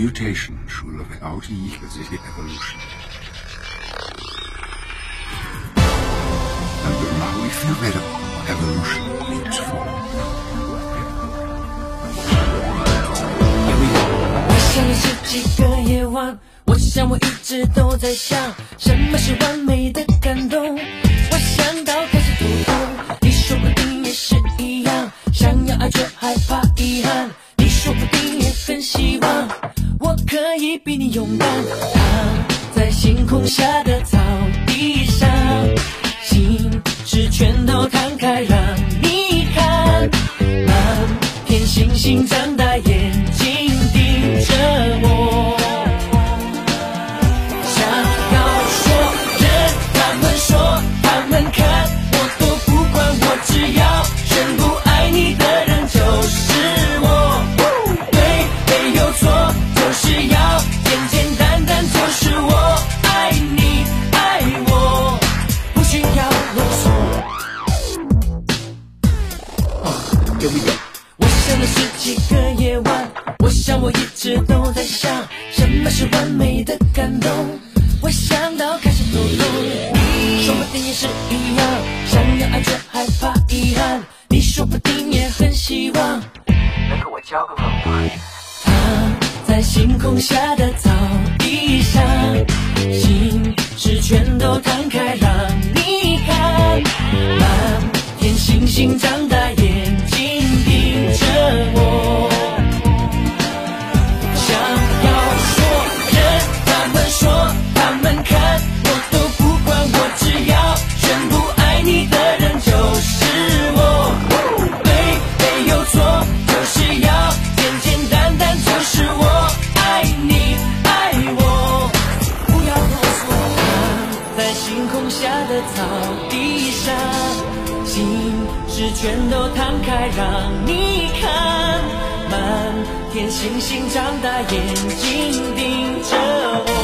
Mutation should have outlived the evolution. And will now irreversible evolution needs form. Here we go. 我想，我一直都在想，什么是完美的感动？我想到开始头痛，你说不定也是一样，想要爱却害怕遗憾。以比你勇敢。躺在星空下的草地上，心事全都摊开让你看，满天星星将。一样想要爱却害怕遗憾你说不定也很希望。能跟我交个朋友躺在星空下的草地上心事全都摊开让你看。满天星星张大眼睛盯着我。到地上，心事全都摊开让你看。满天星星，张大眼睛盯着我。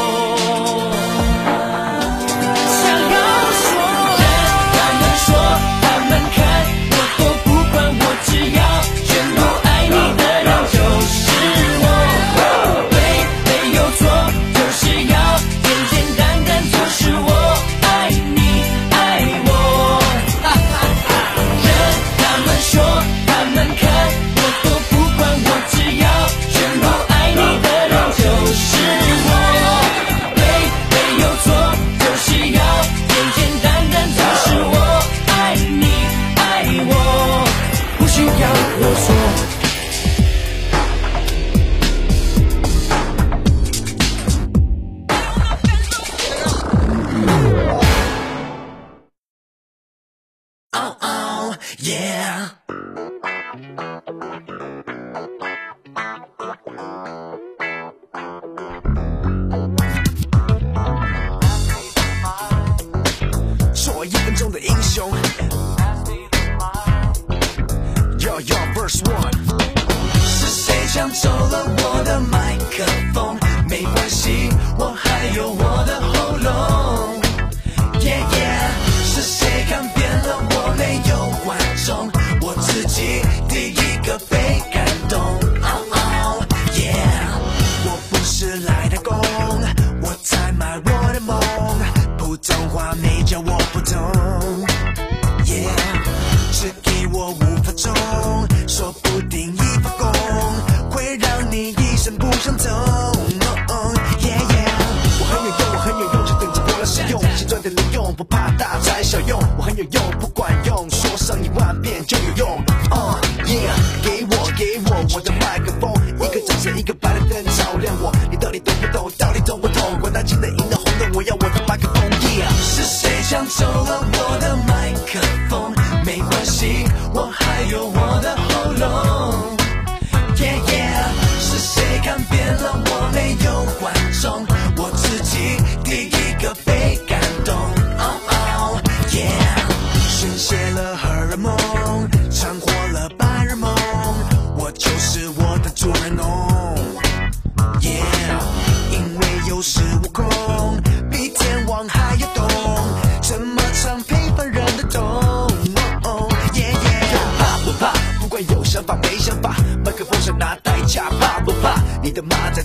是谁抢走了我的麦克风？没关系我还有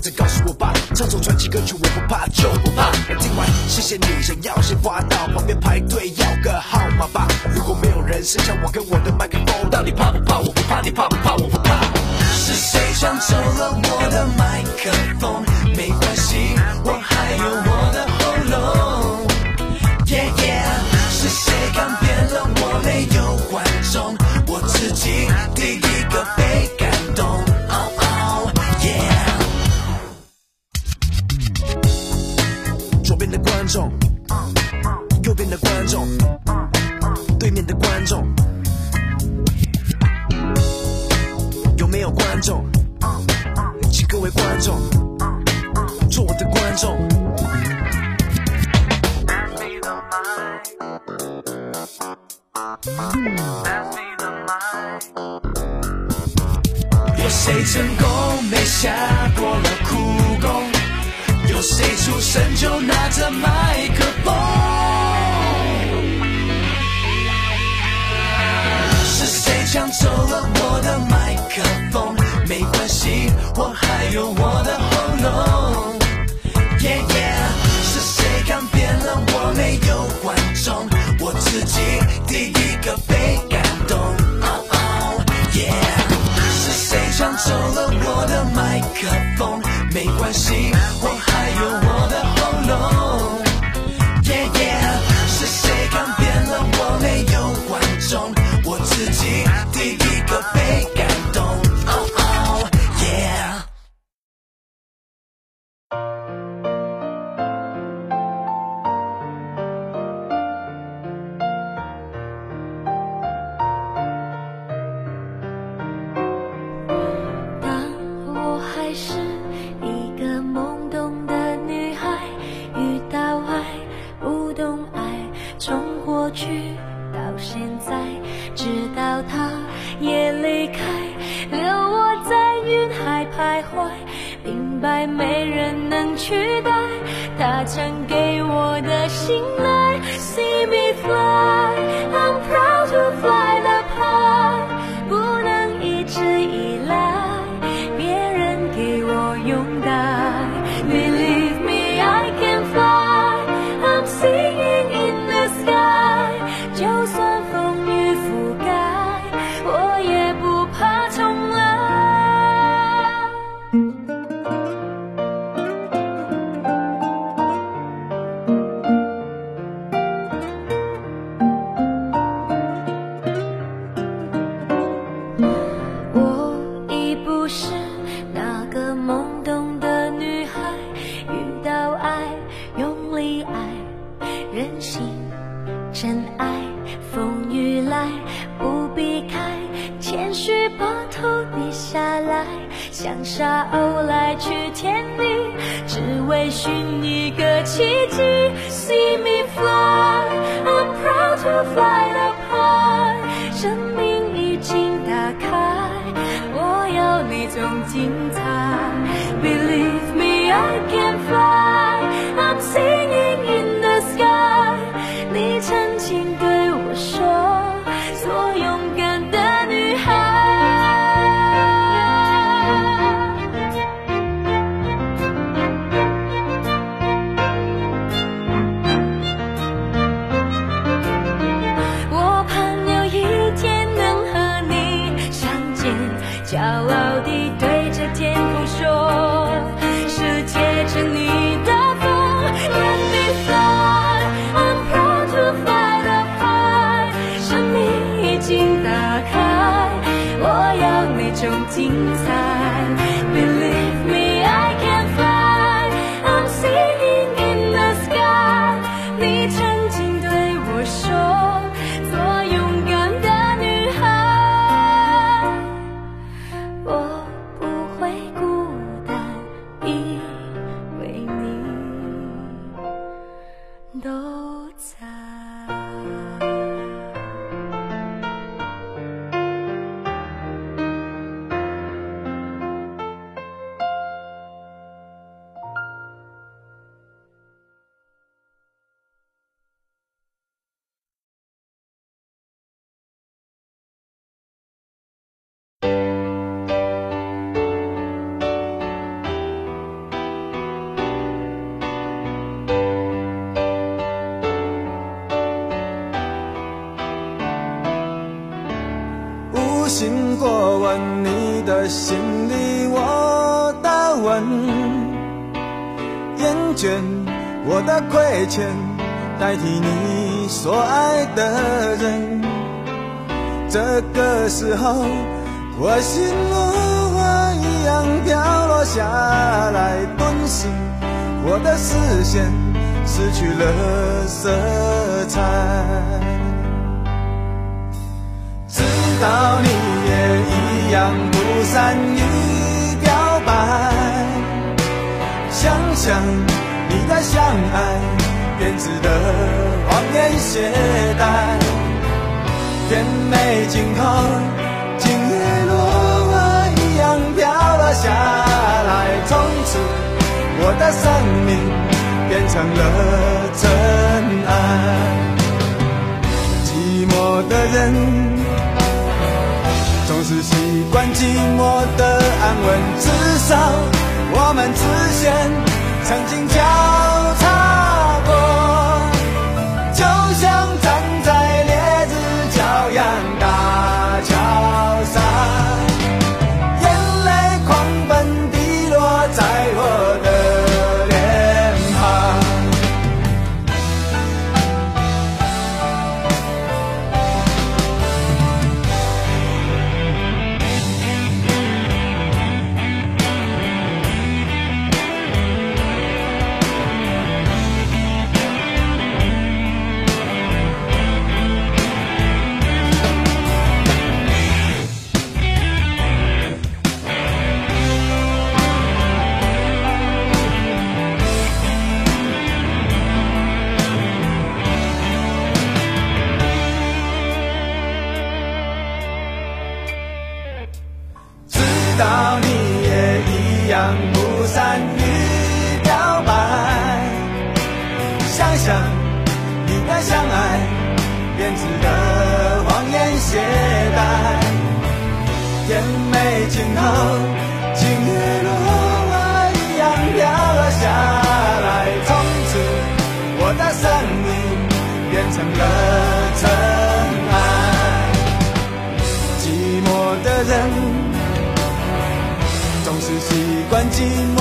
再告诉我吧，唱首传奇歌曲我不怕就不怕。听完谢谢你，想要先花到旁边排队要个号码吧。如果没有人剩下我跟我的麦克风，到底怕不怕？我不怕，你怕不怕？我不怕。是谁抢走了我的麦克风？众，右边的观众，对面的观众，有没有观众？请各位观众做我的观众。asme the mic. Pass me the mic. 有谁成功没下过了苦？谁出生就拿着麦克风？是谁抢走了我的麦克风？没关系，我还有我的喉咙。耶耶是谁改变了我？没有观众，我自己第一个被感动。哦哦耶是谁抢走了我的麦克风？没关系，我还有我的他曾给我的信沙鸥来去天地，只为寻一个奇迹。See me fly, I'm proud to fly 你的心里我的吻，厌倦我的亏欠，代替你所爱的人。这个时候，我心如花一样飘落下来，顿时我的视线失去了色彩。知道你也一样不善于表白，想想你的相爱，编织的谎言懈怠，甜美镜头，今夜落花一样飘了下来，从此我的生命变成了尘埃。寂寞的人。总是习惯寂寞的安稳，至少我们之间曾经交寂寞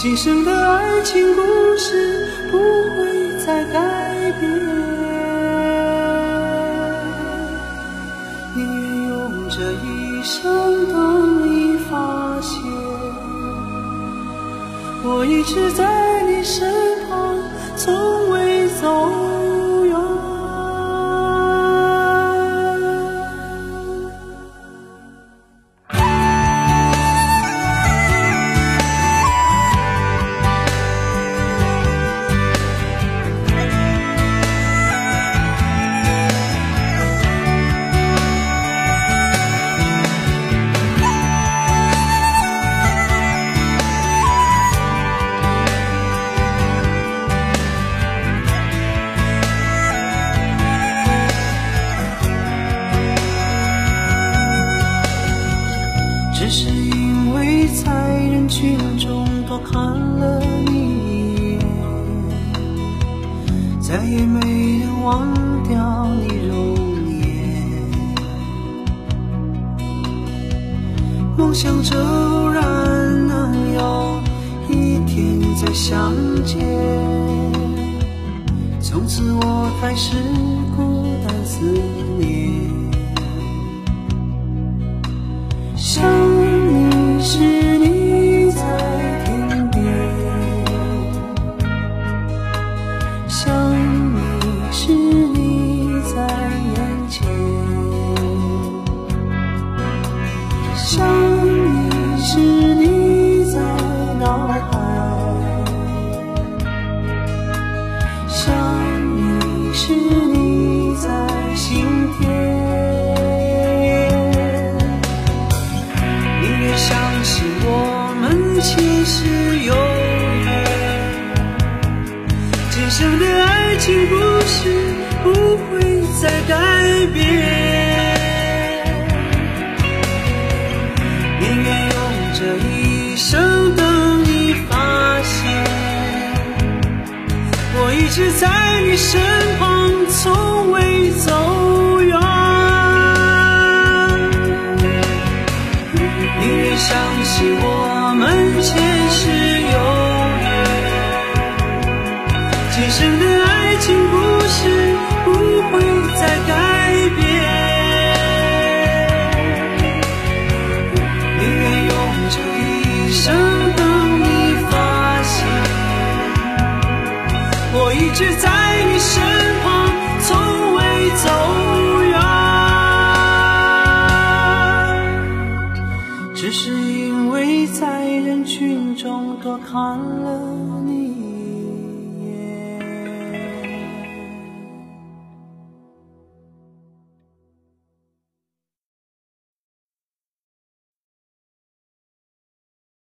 今生的爱情故事不会再改变。宁愿用这一生等你发现，我一直在你身再也没能忘掉你容颜。梦想着偶然能有一天再相见，从此我开始孤单思念。想身长